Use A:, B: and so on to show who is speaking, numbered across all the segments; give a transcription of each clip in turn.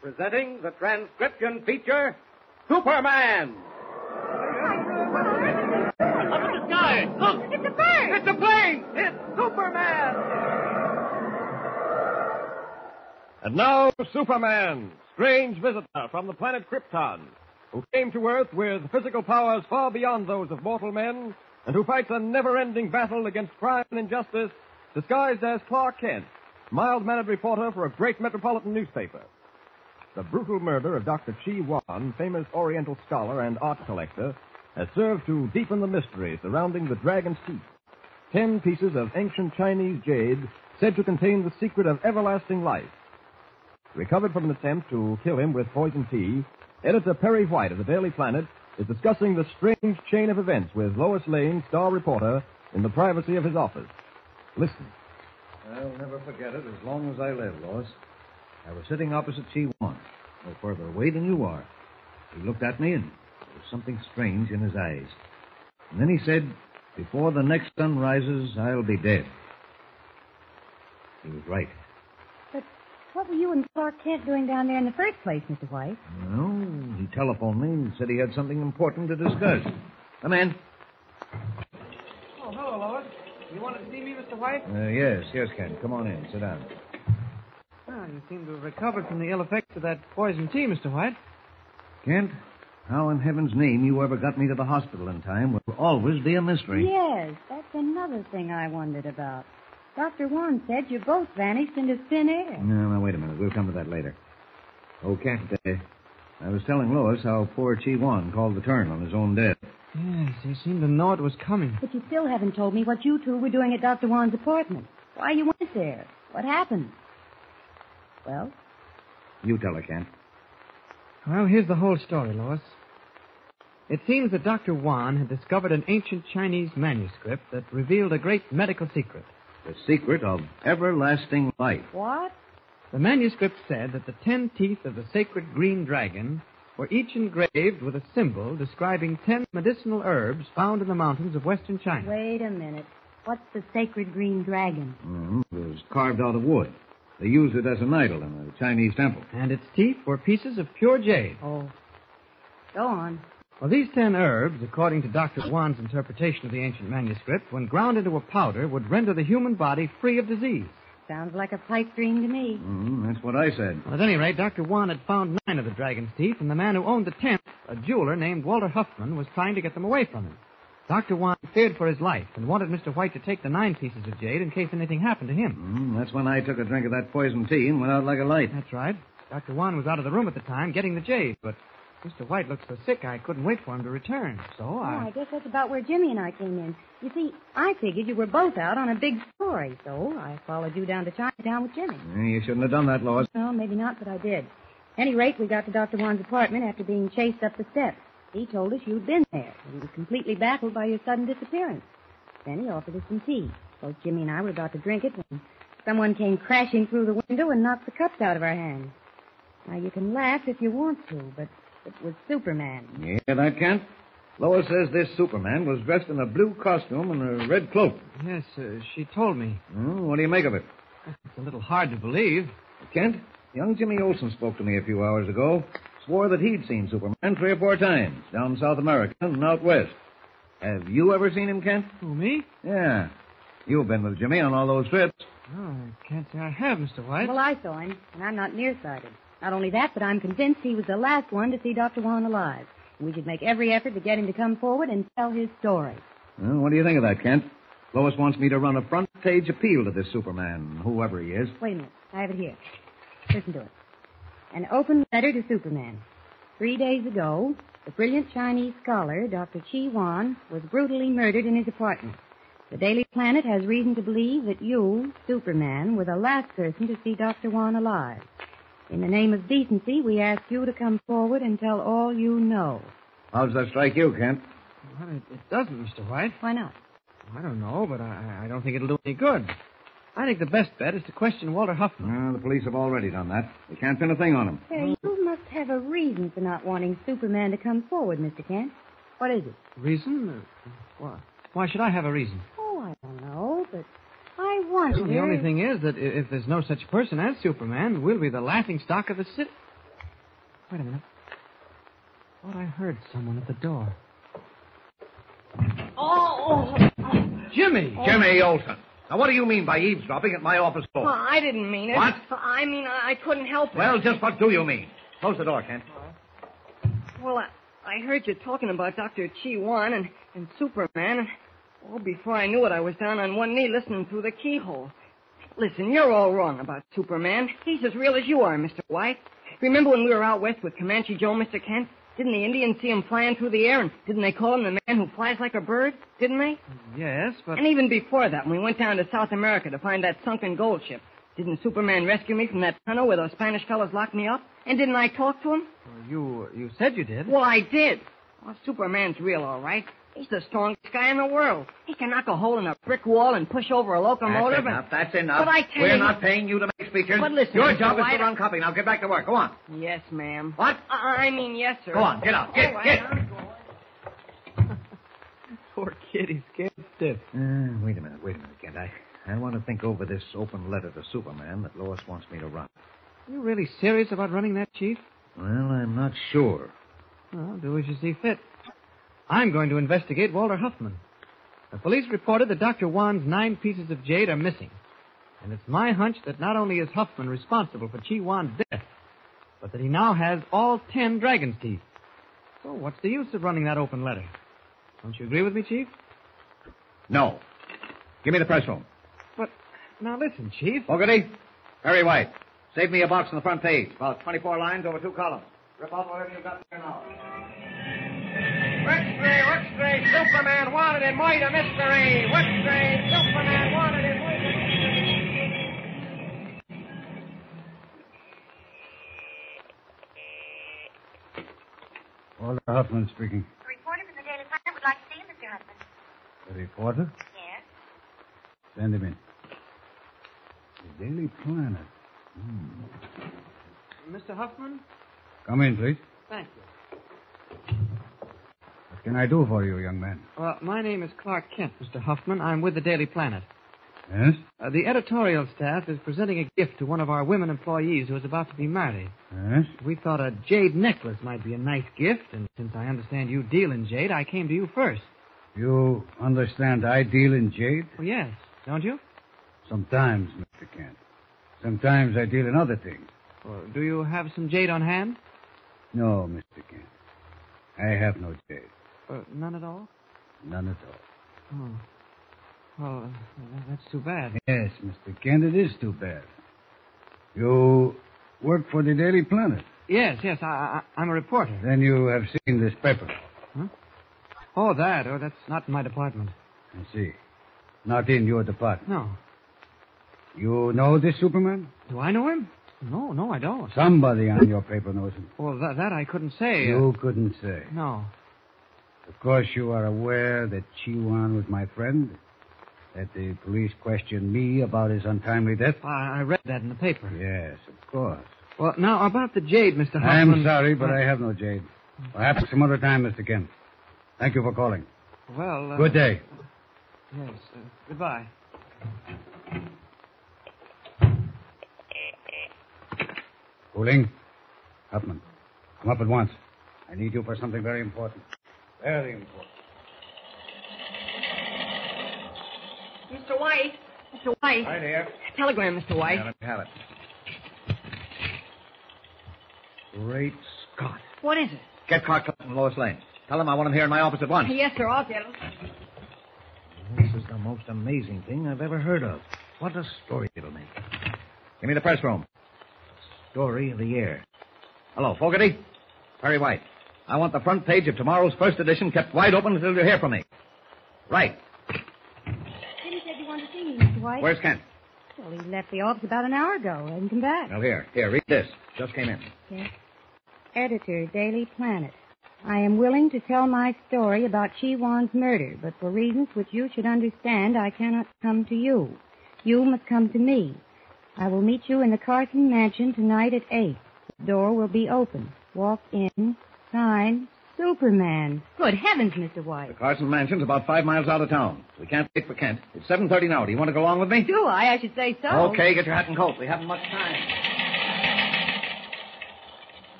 A: presenting the transcription feature Superman.
B: Up in the sky! Look!
C: It's a bird!
A: It's a plane! It's Superman! And now, Superman, strange visitor from the planet Krypton, who came to Earth with physical powers far beyond those of mortal men, and who fights a never-ending battle against crime and injustice, disguised as Clark Kent, mild-mannered reporter for a great metropolitan newspaper. The brutal murder of Dr. Chi Wan, famous Oriental scholar and art collector, has served to deepen the mystery surrounding the dragon's teeth. Ten pieces of ancient Chinese jade said to contain the secret of everlasting life. Recovered from an attempt to kill him with poison tea, editor Perry White of the Daily Planet is discussing the strange chain of events with Lois Lane, star reporter, in the privacy of his office. Listen.
D: I'll never forget it as long as I live, Lois. I was sitting opposite Chi Wan, no further away than you are. He looked at me, and there was something strange in his eyes. And then he said, Before the next sun rises, I'll be dead. He was right.
C: But what were you and Clark Kent doing down there in the first place, Mr. White?
D: Well, he telephoned me and said he had something important to discuss. Come in.
E: Oh, hello, Lois. You wanted to see me, Mr. White?
D: Uh, yes, yes, Ken. Come on in. Sit down.
E: You seem to have recovered from the ill effects of that poison tea, Mr. White.
D: Kent, how in heaven's name you ever got me to the hospital in time will always be a mystery.
C: Yes, that's another thing I wondered about. Dr. Wan said you both vanished into thin air.
D: No, no, wait a minute. We'll come to that later. Oh, Kent, uh, I was telling Lois how poor Chi Wan called the turn on his own death.
E: Yes, he seemed to know it was coming.
C: But you still haven't told me what you two were doing at Dr. Wan's apartment. Why you went there. What happened? Well,
D: You tell her, Kent.
E: Well, here's the whole story, Lois. It seems that Dr. Wan had discovered an ancient Chinese manuscript that revealed a great medical secret.
D: The secret of everlasting life.
C: what?
E: The manuscript said that the ten teeth of the sacred green dragon were each engraved with a symbol describing ten medicinal herbs found in the mountains of western China.
C: Wait a minute. What's the sacred green dragon?
D: Mm, it was carved out of wood. They used it as an idol in a Chinese temple.
E: And its teeth were pieces of pure jade.
C: Oh. Go on.
E: Well, these ten herbs, according to Dr. Wan's interpretation of the ancient manuscript, when ground into a powder, would render the human body free of disease.
C: Sounds like a pipe dream to me.
D: Mm, that's what I said.
E: Well, at any rate, Dr. Wan had found nine of the dragon's teeth, and the man who owned the tenth, a jeweler named Walter Huffman, was trying to get them away from him. Dr. Wan feared for his life and wanted Mr. White to take the nine pieces of jade in case anything happened to him.
D: Mm, that's when I took a drink of that poison tea and went out like a light.
E: That's right. Dr. Wan was out of the room at the time getting the jade, but Mr. White looked so sick I couldn't wait for him to return. So
C: Oh, I
E: I.
C: guess that's about where Jimmy and I came in. You see, I figured you were both out on a big story, so I followed you down to Chinatown with Jimmy.
D: Eh, You shouldn't have done that, Lois.
C: Well, maybe not, but I did. Any rate, we got to Dr. Wan's apartment after being chased up the steps. He told us you'd been there, and he was completely baffled by your sudden disappearance. Then he offered us some tea. Both Jimmy and I were about to drink it when someone came crashing through the window and knocked the cups out of our hands. Now, you can laugh if you want to, but it was Superman.
D: You hear that, Kent? Lois says this Superman was dressed in a blue costume and a red cloak.
E: Yes, uh, she told me.
D: Hmm, what do you make of it?
E: It's a little hard to believe.
D: Kent, young Jimmy Olsen spoke to me a few hours ago. Swore that he'd seen Superman three or four times down South America and out west. Have you ever seen him, Kent?
E: Who, me?
D: Yeah. You've been with Jimmy on all those trips.
E: Oh, I can't say I have, Mr. White.
C: Well, I saw him, and I'm not nearsighted. Not only that, but I'm convinced he was the last one to see Dr. Wan alive. We should make every effort to get him to come forward and tell his story.
D: Well, what do you think of that, Kent? Lois wants me to run a front page appeal to this Superman, whoever he is.
C: Wait a minute. I have it here. Listen to it. An open letter to Superman. Three days ago, the brilliant Chinese scholar, Dr. Chi Wan, was brutally murdered in his apartment. The Daily Planet has reason to believe that you, Superman, were the last person to see Dr. Wan alive. In the name of decency, we ask you to come forward and tell all you know.
D: How does that strike you, Kent?
E: Well, it, it doesn't, Mr. White.
C: Why not?
E: I don't know, but I, I don't think it'll do any good. I think the best bet is to question Walter Huffman.
D: Well, the police have already done that. They can't pin a thing on him.
C: Hey, you must have a reason for not wanting Superman to come forward, Mr. Kent. What is it?
E: Reason? Uh, Why, why should I have a reason?
C: Oh, I don't know, but I wonder.
E: Well, the only thing is that if there's no such person as Superman, we'll be the laughing stock of the city. Wait a minute. Thought I heard someone at the door.
B: Oh,
E: Jimmy!
D: Jimmy Olsen. Now, what do you mean by eavesdropping at my office door?
B: well, I didn't mean it.
D: What?
B: I mean, I couldn't help it.
D: Well, just what do you mean? Close the door, Kent.
B: Well, I, I heard you talking about Dr. Chi Wan and, and Superman, and oh, before I knew it, I was down on one knee listening through the keyhole. Listen, you're all wrong about Superman. He's as real as you are, Mr. White. Remember when we were out west with Comanche Joe, Mr. Kent? Didn't the Indians see him flying through the air, and didn't they call him the man who flies like a bird? Didn't they?
E: Yes, but.
B: And even before that, when we went down to South America to find that sunken gold ship, didn't Superman rescue me from that tunnel where those Spanish fellows locked me up? And didn't I talk to him?
E: You you said you did.
B: Well, I did. Well, Superman's real, all right. He's the strongest guy in the world. He can knock a hole in a brick wall and push over a locomotive.
D: That's enough.
B: and...
D: That's enough.
B: But I tell
D: We're
B: you-
D: not paying you to make speeches.
B: But listen,
D: Your
B: Mr.
D: job is
B: White,
D: to run copy. Now get back to work. Go on.
B: Yes, ma'am.
D: What?
B: I I mean, yes, sir.
D: Go on. Get out. Get,
B: All right,
D: get.
B: I'm.
E: Poor kid, he's scared stiff.
D: Uh, wait a minute. Wait a minute, Kent. I, I want to think over this open letter to Superman that Lois wants me to run.
E: You really serious about running that, Chief?
D: Well, I'm not sure.
E: Well, do as you see fit. I'm going to investigate Walter Huffman. The police reported that Dr. Wan's nine pieces of jade are missing. And it's my hunch that not only is Huffman responsible for Chi Wan's death, but that he now has all ten dragon's teeth. So what's the use of running that open letter? Don't you agree with me, Chief?
D: No. Give me the press room.
E: But now listen, Chief.
D: Fogarty, Perry White. Save me a box on the front page. About 24 lines over two columns. Rip off whatever you've got there now.
A: Superman wanted in murder mystery. Wexley, Superman wanted in murder
F: Walter Huffman speaking.
G: A reporter from the Daily Planet would like to see you, Mr. Hudson.
F: The reporter?
G: Yes?
F: Send him in. The Daily Planet. Hmm.
E: Mr. Huffman?
F: Come in, please.
E: Thank you.
F: What can I do for you, young man?
E: Well, my name is Clark Kent, Mr. Huffman. I'm with the Daily Planet.
F: Yes?
E: Uh, the editorial staff is presenting a gift to one of our women employees who is about to be married.
F: Yes?
E: We thought a jade necklace might be a nice gift, and since I understand you deal in jade, I came to you first.
F: You understand I deal in jade?
E: Well, yes, don't you?
F: Sometimes, Mr. Kent. Sometimes I deal in other things.
E: Well, do you have some jade on hand?
F: No, Mr. Kent. I have no jade.
E: Uh, none at all?
F: None at all.
E: Oh. Well, uh, that's too bad.
F: Yes, Mr. Kent, it is too bad. You work for the Daily Planet.
E: Yes, yes, I, I, I'm a reporter.
F: Then you have seen this paper.
E: Oh, that. Oh, that's not in my department.
F: I see. Not in your department.
E: No.
F: You know this Superman?
E: Do I know him? No, no, I don't.
F: Somebody on your paper knows him.
E: Well, that, that I couldn't say.
F: You couldn't say.
E: no.
F: Of course, you are aware that Chi Wan was my friend. That the police questioned me about his untimely death.
E: I, I read that in the paper.
F: Yes, of course.
E: Well, now, about the jade, Mr. Huffman.
F: I'm sorry, but I have no jade. Perhaps some other time, Mr. Kent. Thank you for calling.
E: Well, uh,
F: Good day.
E: Yes, uh, goodbye.
F: Cooling. Huffman, come up at once. I need you for something very important. Very important.
B: Mr. White. Mr. White.
D: Right here.
B: Telegram, Mr. White.
D: Yeah, let me have it. Great Scott.
B: What is it?
D: Get Clark Clinton and Lois Lane. Tell them I want him here in my office at once.
B: Yes, sir. I'll get him.
D: This is the most amazing thing I've ever heard of. What a story it'll make. Give me the press room. Story of the year. Hello, Fogarty. Perry White. I want the front page of tomorrow's first edition kept wide open until you hear from me. Right.
C: Jimmy said you wanted to see me, Mr. White.
D: Where's Kent?
C: Well, he left the office about an hour ago. Hasn't come back.
D: Now, here. Here, read this. Just came in.
C: Yes. Editor, Daily Planet. I am willing to tell my story about Chi Wan's murder, but for reasons which you should understand, I cannot come to you. You must come to me. I will meet you in the Carson Mansion tonight at 8. The door will be open. Walk in. Signed, Superman. Good heavens, Mr. White.
D: The Carson Mansion's about five miles out of town. We can't wait for Kent. It's 7.30 now. Do you want to go along with me?
B: Do I? I should say so.
D: Okay, get your hat and coat. We haven't much time.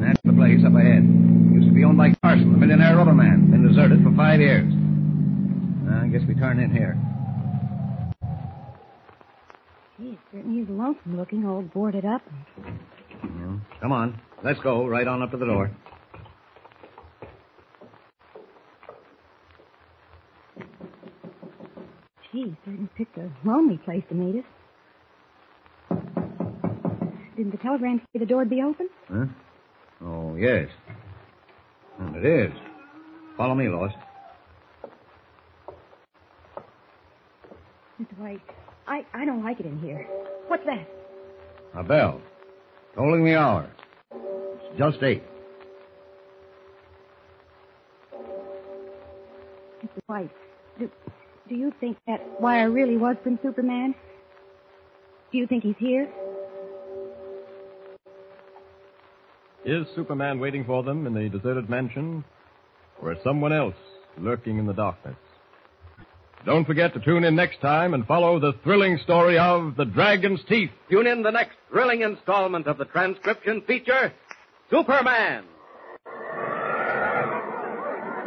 D: That's the place up ahead. Used to be owned by Carson, the millionaire rubber man. Been deserted for five years. I guess we turn in here
C: it certainly is lonesome looking, all boarded up.
D: Yeah. Come on. Let's go. Right on up to the door.
C: Gee, certainly picked a lonely place to meet us. Didn't the telegram say the door'd be open?
D: Huh? Oh, yes. And it is. Follow me, Lois.
C: Mr. White, I, I don't like it in here. What's that?
D: A bell. Tolling the hour. It's just eight.
C: Mr. White, do, do you think that wire really was from Superman? Do you think he's here?
A: Is Superman waiting for them in the deserted mansion? Or is someone else lurking in the darkness? Don't forget to tune in next time and follow the thrilling story of The Dragon's Teeth.
H: Tune in the next thrilling installment of the transcription feature, Superman.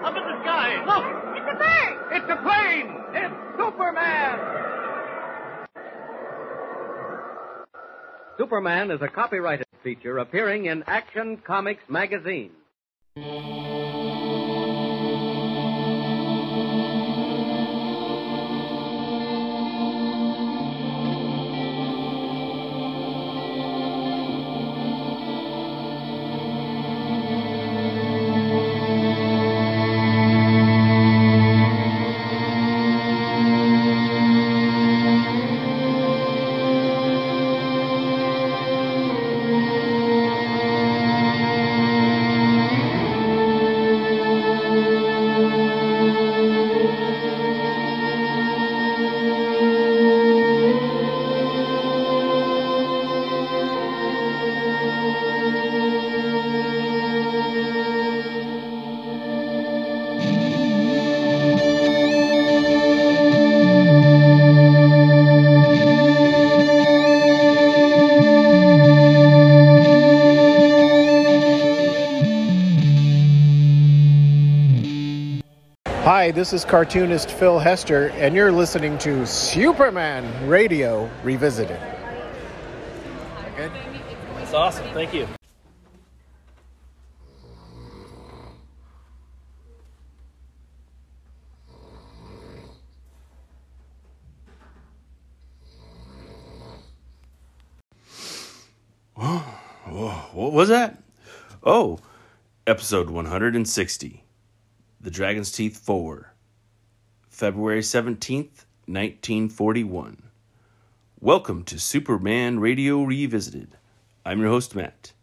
H: Up in the sky, look!
G: It's a bird!
H: It's a plane! It's Superman! Superman is a copyrighted feature appearing in Action Comics magazine.
I: This is cartoonist Phil Hester, and you're listening to Superman Radio Revisited. Good?
J: That's awesome. Thank you.
K: Whoa, what was that? Oh, episode 160 The Dragon's Teeth 4, February 17th, 1941. Welcome to Superman Radio Revisited. I'm your host, Matt.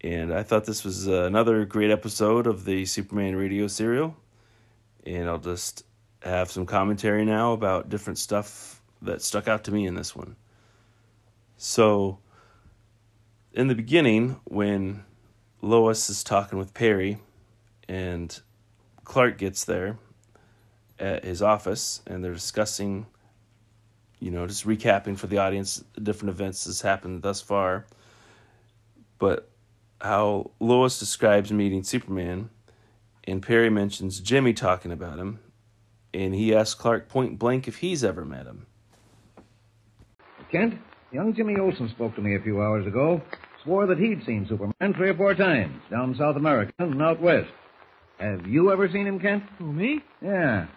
K: And I thought this was uh, another great episode of the Superman Radio serial. And I'll just have some commentary now about different stuff that stuck out to me in this one. So, in the beginning, when Lois is talking with Perry and Clark gets there at his office and they're discussing, you know, just recapping for the audience the different events that's happened thus far. But how Lois describes meeting Superman and Perry mentions Jimmy talking about him and he asks Clark point blank if he's ever met him.
D: Kent, young Jimmy Olsen spoke to me a few hours ago. Swore that he'd seen Superman three or four times down South America and out west. Have you ever seen him, Kent?
E: Who, me?
D: Yeah.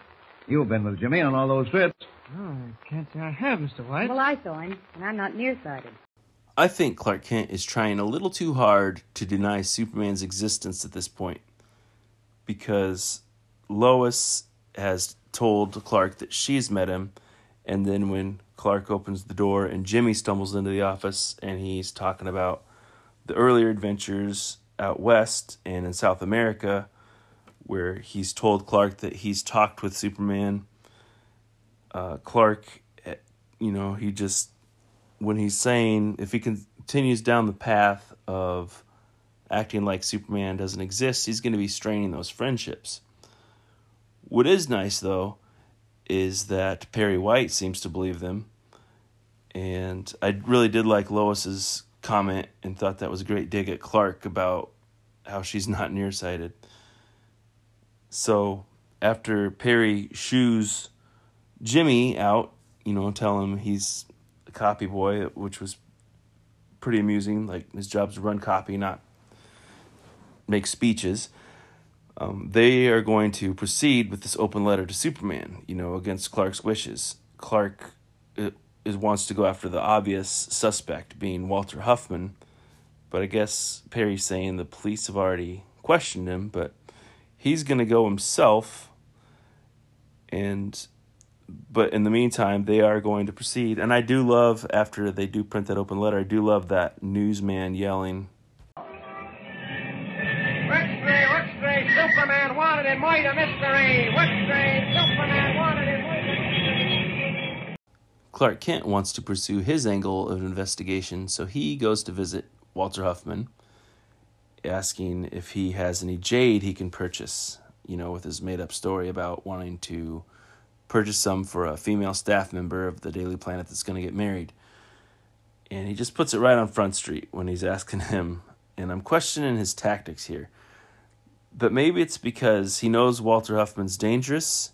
D: You've been with Jimmy on all those trips.
E: Oh, I can't say I have, Mr. White.
C: Well, I saw him, and I'm not nearsighted.
K: I think Clark Kent is trying a little too hard to deny Superman's existence at this point. Because Lois has told Clark that she's met him, and then when Clark opens the door and Jimmy stumbles into the office and he's talking about the earlier adventures out west and in South America, where he's told Clark that he's talked with Superman. Uh, Clark, eh, you know, he just, when he's saying, if he continues down the path of acting like Superman doesn't exist, he's going to be straining those friendships. What is nice, though, is that Perry White seems to believe them. And I really did like Lois's comment and thought that was a great dig at Clark about how she's not nearsighted. So after Perry shoos Jimmy out, you know, tell him he's a copy boy, which was pretty amusing. Like his job's to run copy, not make speeches. Um, they are going to proceed with this open letter to Superman, you know, against Clark's wishes. Clark uh, is wants to go after the obvious suspect, being Walter Huffman, but I guess Perry's saying the police have already questioned him, but he's going to go himself. And but in the meantime, they are going to proceed. And I do love after they do print that open letter. I do love that newsman yelling.
A: Wexley, Wexley, Superman wanted in murder mystery. Wexley, Superman wanted in murder
K: Clark Kent wants to pursue his angle of investigation, so he goes to visit Walter Huffman, asking if he has any jade he can purchase, you know, with his made up story about wanting to purchase some for a female staff member of the Daily Planet that's going to get married. And he just puts it right on Front Street when he's asking him. And I'm questioning his tactics here. But maybe it's because he knows Walter Huffman's dangerous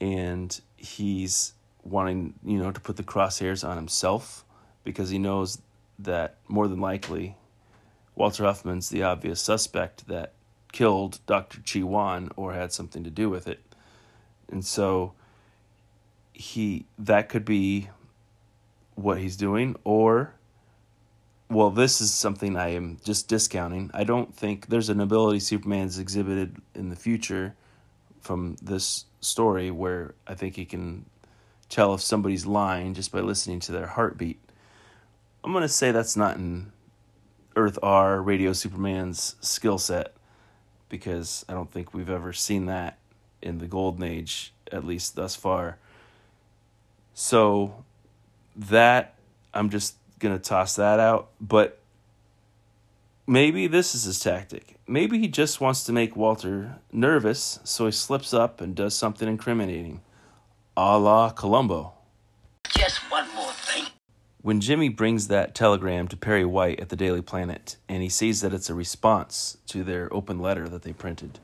K: and he's wanting, you know, to put the crosshairs on himself because he knows that more than likely Walter Huffman's the obvious suspect that killed Dr. Chi Wan or had something to do with it. And so he that could be what he's doing or well this is something i am just discounting i don't think there's an ability superman's exhibited in the future from this story where i think he can tell if somebody's lying just by listening to their heartbeat i'm going to say that's not in earth r radio superman's skill set because i don't think we've ever seen that in the golden age at least thus far so that I'm just to toss that out, but maybe this is his tactic. Maybe he just wants to make Walter nervous, so he slips up and does something incriminating, a la Columbo.
L: Just one more thing.
K: When Jimmy brings that telegram to Perry White at the Daily Planet, and he sees that it's a response to their open letter that they printed,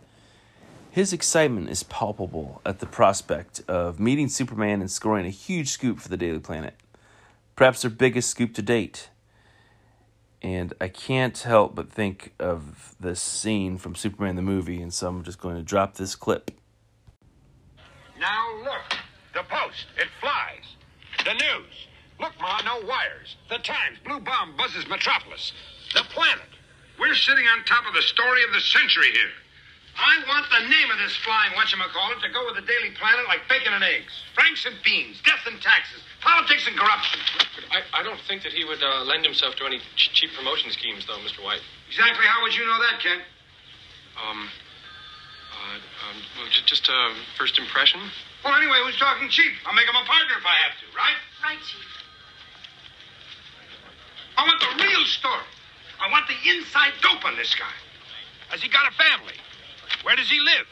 K: his excitement is palpable at the prospect of meeting Superman and scoring a huge scoop for the Daily Planet, perhaps their biggest scoop to date. And I can't help but think of this scene from Superman the movie, and so I'm just going to drop this clip.
M: Now look, the Post, it flies. The news, look, Ma, no wires. The Times, blue bomb buzzes Metropolis. The Planet, we're sitting on top of the story of the century here. I want the name of this flying whatchamacallit to go with the Daily Planet like bacon and eggs. Franks and beans, death and taxes, politics and corruption.
N: I, I don't think that he would uh, lend himself to any ch- cheap promotion schemes, though, Mr. White.
M: Exactly how would you know that, Kent?
N: Um, uh, um, well, just, a uh, first impression.
M: Well, anyway, who's talking cheap? I'll make him a partner if I have to, right?
G: Right, Chief.
M: I want the real story. I want the inside dope on this guy. Has he got a family? Where does he live?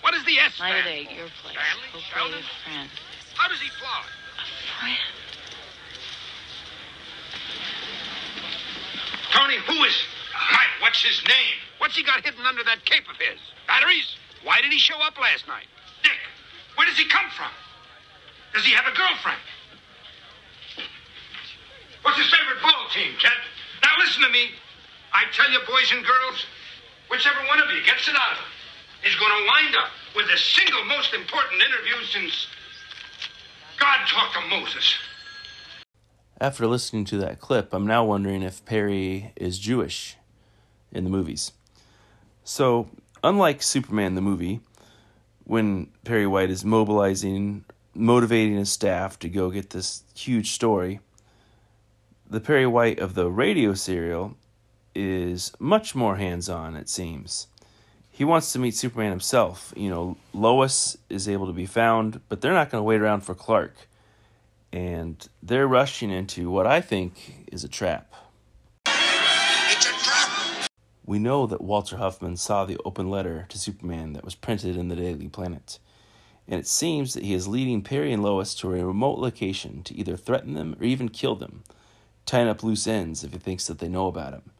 M: What is the S stand
O: at your place.
M: Stanley?
O: Go play
M: Sheldon?
O: with friends.
M: How does he fly? A friend? Tony, who is Mike, what's his name? What's he got hidden under that cape of his? Batteries? Why did he show up last night? Dick, where does he come from? Does he have a girlfriend? What's his favorite ball team, Kent? Now listen to me. I tell you, boys and girls, whichever one of you gets it out of him is going to wind up with the single most important interview since God talked to Moses.
K: After listening to that clip, I'm now wondering if Perry is Jewish in the movies. So, unlike Superman the movie, when Perry White is mobilizing, motivating his staff to go get this huge story, the Perry White of the radio serial is much more hands on, it seems. He wants to meet Superman himself. You know, Lois is able to be found, but they're not going to wait around for Clark. And they're rushing into what I think is a trap.
L: It's a trap.
K: We know that Walter Huffman saw the open letter to Superman that was printed in the Daily Planet, and it seems that he is leading Perry and Lois to a remote location to either threaten them or even kill them, tying up loose ends if he thinks that they know about him.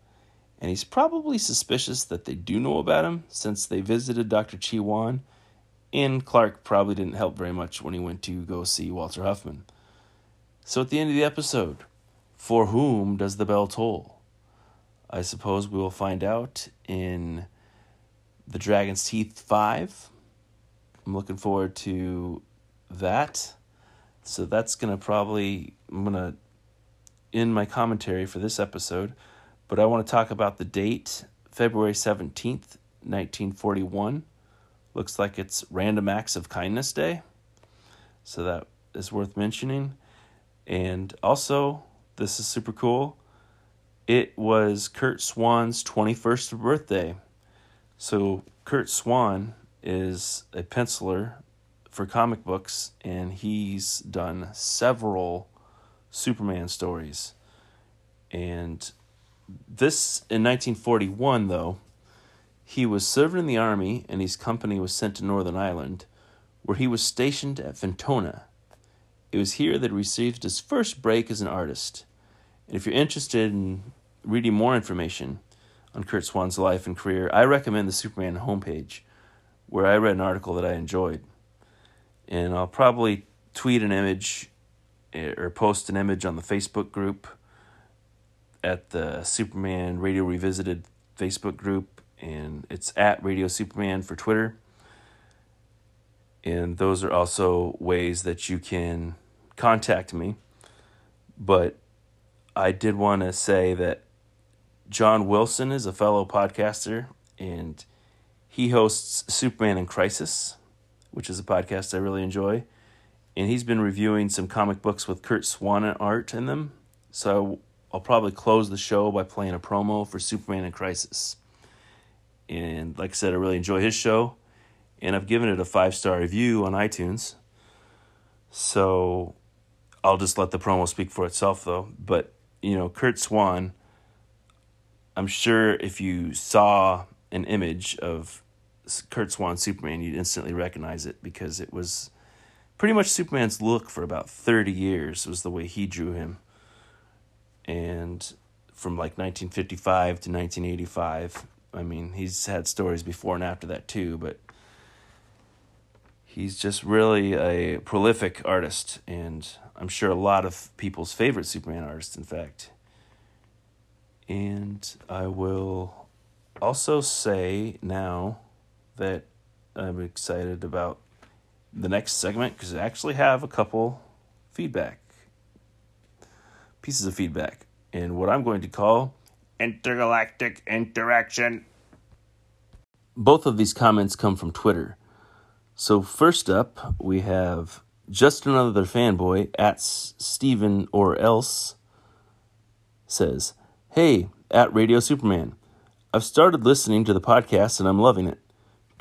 K: and he's probably suspicious that they do know about him since they visited Dr. Chi Wan, and Clark probably didn't help very much when he went to go see Walter Huffman. So at the end of the episode, for whom does the bell toll? I suppose we will find out in The Dragon's Teeth 5. I'm looking forward to that. So that's going to probably, I'm going to end my commentary for this episode, but I want to talk about the date, February 17th, 1941. Looks like it's Random Acts of Kindness Day. So that is worth mentioning. And also, this is super cool. It was Curt Swan's 21st birthday. So, Curt Swan is a penciler for comic books, and he's done several Superman stories. And this, in 1941, though, he was serving in the army, and his company was sent to Northern Ireland, where he was stationed at Fintona. It was here that he received his first break as an artist. And if you're interested in reading more information on Curt Swan's life and career, I recommend the Superman homepage, where I read an article that I enjoyed. And I'll probably tweet an image Eh, or post an image on the Facebook group at the Superman Radio Revisited Facebook group, and it's at Radio Superman for Twitter. And those are also ways that you can contact me. But I did want to say that John Wilson is a fellow podcaster, and he hosts Superman in Crisis, which is a podcast I really enjoy. And he's been reviewing some comic books with Curt Swan art in them. So I'll probably close the show by playing a promo for Superman in Crisis. And like I said, I really enjoy his show. And I've given it a five star review on iTunes. So I'll just let the promo speak for itself, though. But, you know, Curt Swan, I'm sure if you saw an image of Curt Swan Superman, you'd instantly recognize it because it was pretty much Superman's look for about 30 years, was the way he drew him and from like 1955 to 1985. I mean, he's had stories before and after that too, but he's just really a prolific artist, and I'm sure a lot of people's favorite Superman artist, in fact. And I will also say now that I'm excited about the next segment because I actually have a couple feedback pieces of feedback in what I'm going to call intergalactic interaction. Both of these comments come from Twitter. So, first up, we have just another fanboy at Steven or else says, Hey, at Radio Superman, I've started listening to the podcast and I'm loving it.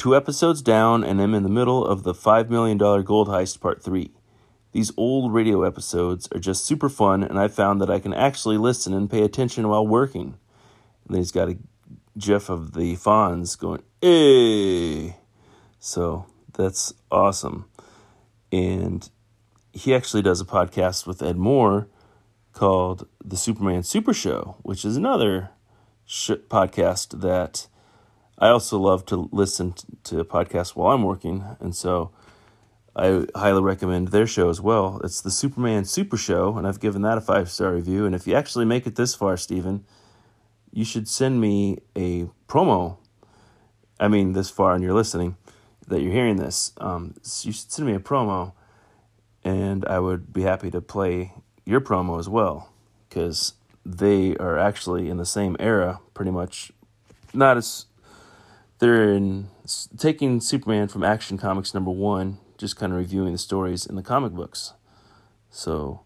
K: Two episodes down, and I'm in the middle of the $5 million gold heist part 3. These old radio episodes are just super fun, and I found that I can actually listen and pay attention while working. And then he's got a gif of the Fonz going, hey! So that's awesome. And he actually does a podcast with Ed Moore called The Superman Super Show, which is another sh- podcast that I also love to listen to podcasts while I'm working. And so I highly recommend their show as well. It's the Superman Super Show, and I've given that a five star review. And if you actually make it this far, Stephen, you should send me a promo. I mean, this far, and you're listening, that you're hearing this. Um, so you should send me a promo, and I would be happy to play your promo as well, because they are actually in the same era, pretty much. Not as they're in taking Superman from Action Comics number one just kind of reviewing the stories in the comic books. So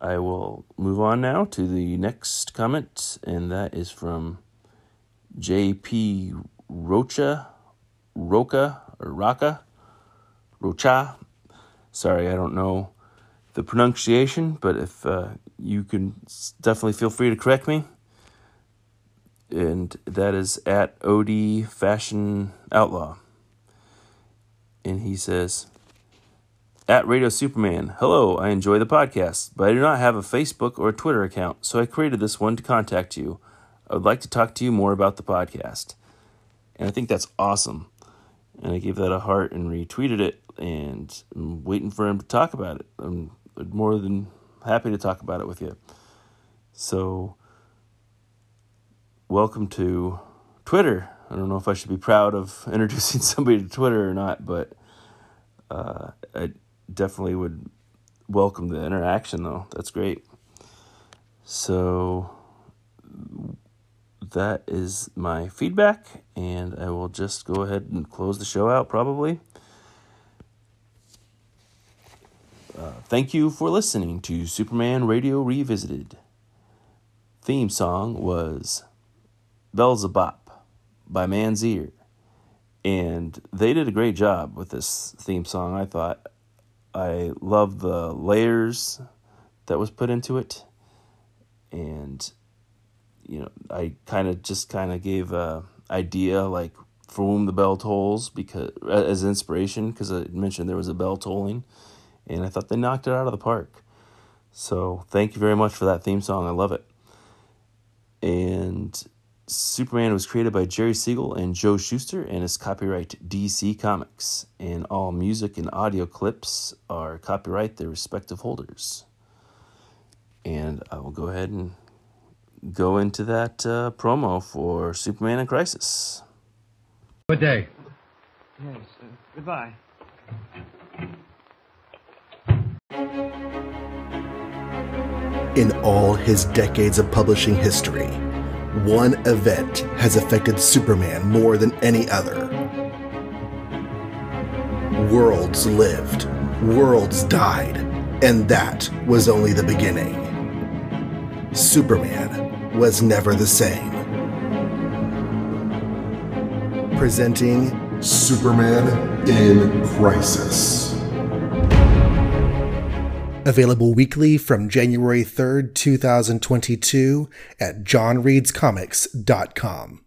K: I will move on now to the next comment, and that is from J.P. Rocha, Roca, or Raka, Rocha. Sorry, I don't know the pronunciation, but if uh, you can definitely feel free to correct me. And that is at OD Fashion Outlaw and he says, At Radio Superman, hello, I enjoy the podcast, but I do not have a Facebook or a Twitter account, so I created this one to contact you. I would like to talk to you more about the podcast. And I think that's awesome. And I gave that a heart and retweeted it, and I'm waiting for him to talk about it. I'm more than happy to talk about it with you. So, welcome to Twitter. I don't know if I should be proud of introducing somebody to Twitter or not, but uh, I definitely would welcome the interaction, though. That's great. So, that is my feedback, and I will just go ahead and close the show out probably. Uh, thank you for listening to Superman Radio Revisited. Theme song was Beelzebub by Man's Ear. And they did a great job with this theme song, I thought. I love the layers that was put into it. And you know, I kind of just kind of gave a idea like for whom the bell tolls because as inspiration because I mentioned there was a bell tolling, and I thought they knocked it out of the park. So thank you very much for that theme song. I love it. And Superman was created by Jerry Siegel and Joe Shuster and is copyright DC Comics. And all music and audio clips are copyright their respective holders. And I will go ahead and go into that uh, promo for Superman in Crisis.
F: Good day.
B: Yes, uh, goodbye.
O: In all his decades of publishing history, one event has affected Superman more than any other. Worlds lived, worlds died, and that was only the beginning. Superman was never the same. Presenting
P: Superman in Crisis.
O: Available weekly from January 3rd, 2022 at johnreadscomics.com.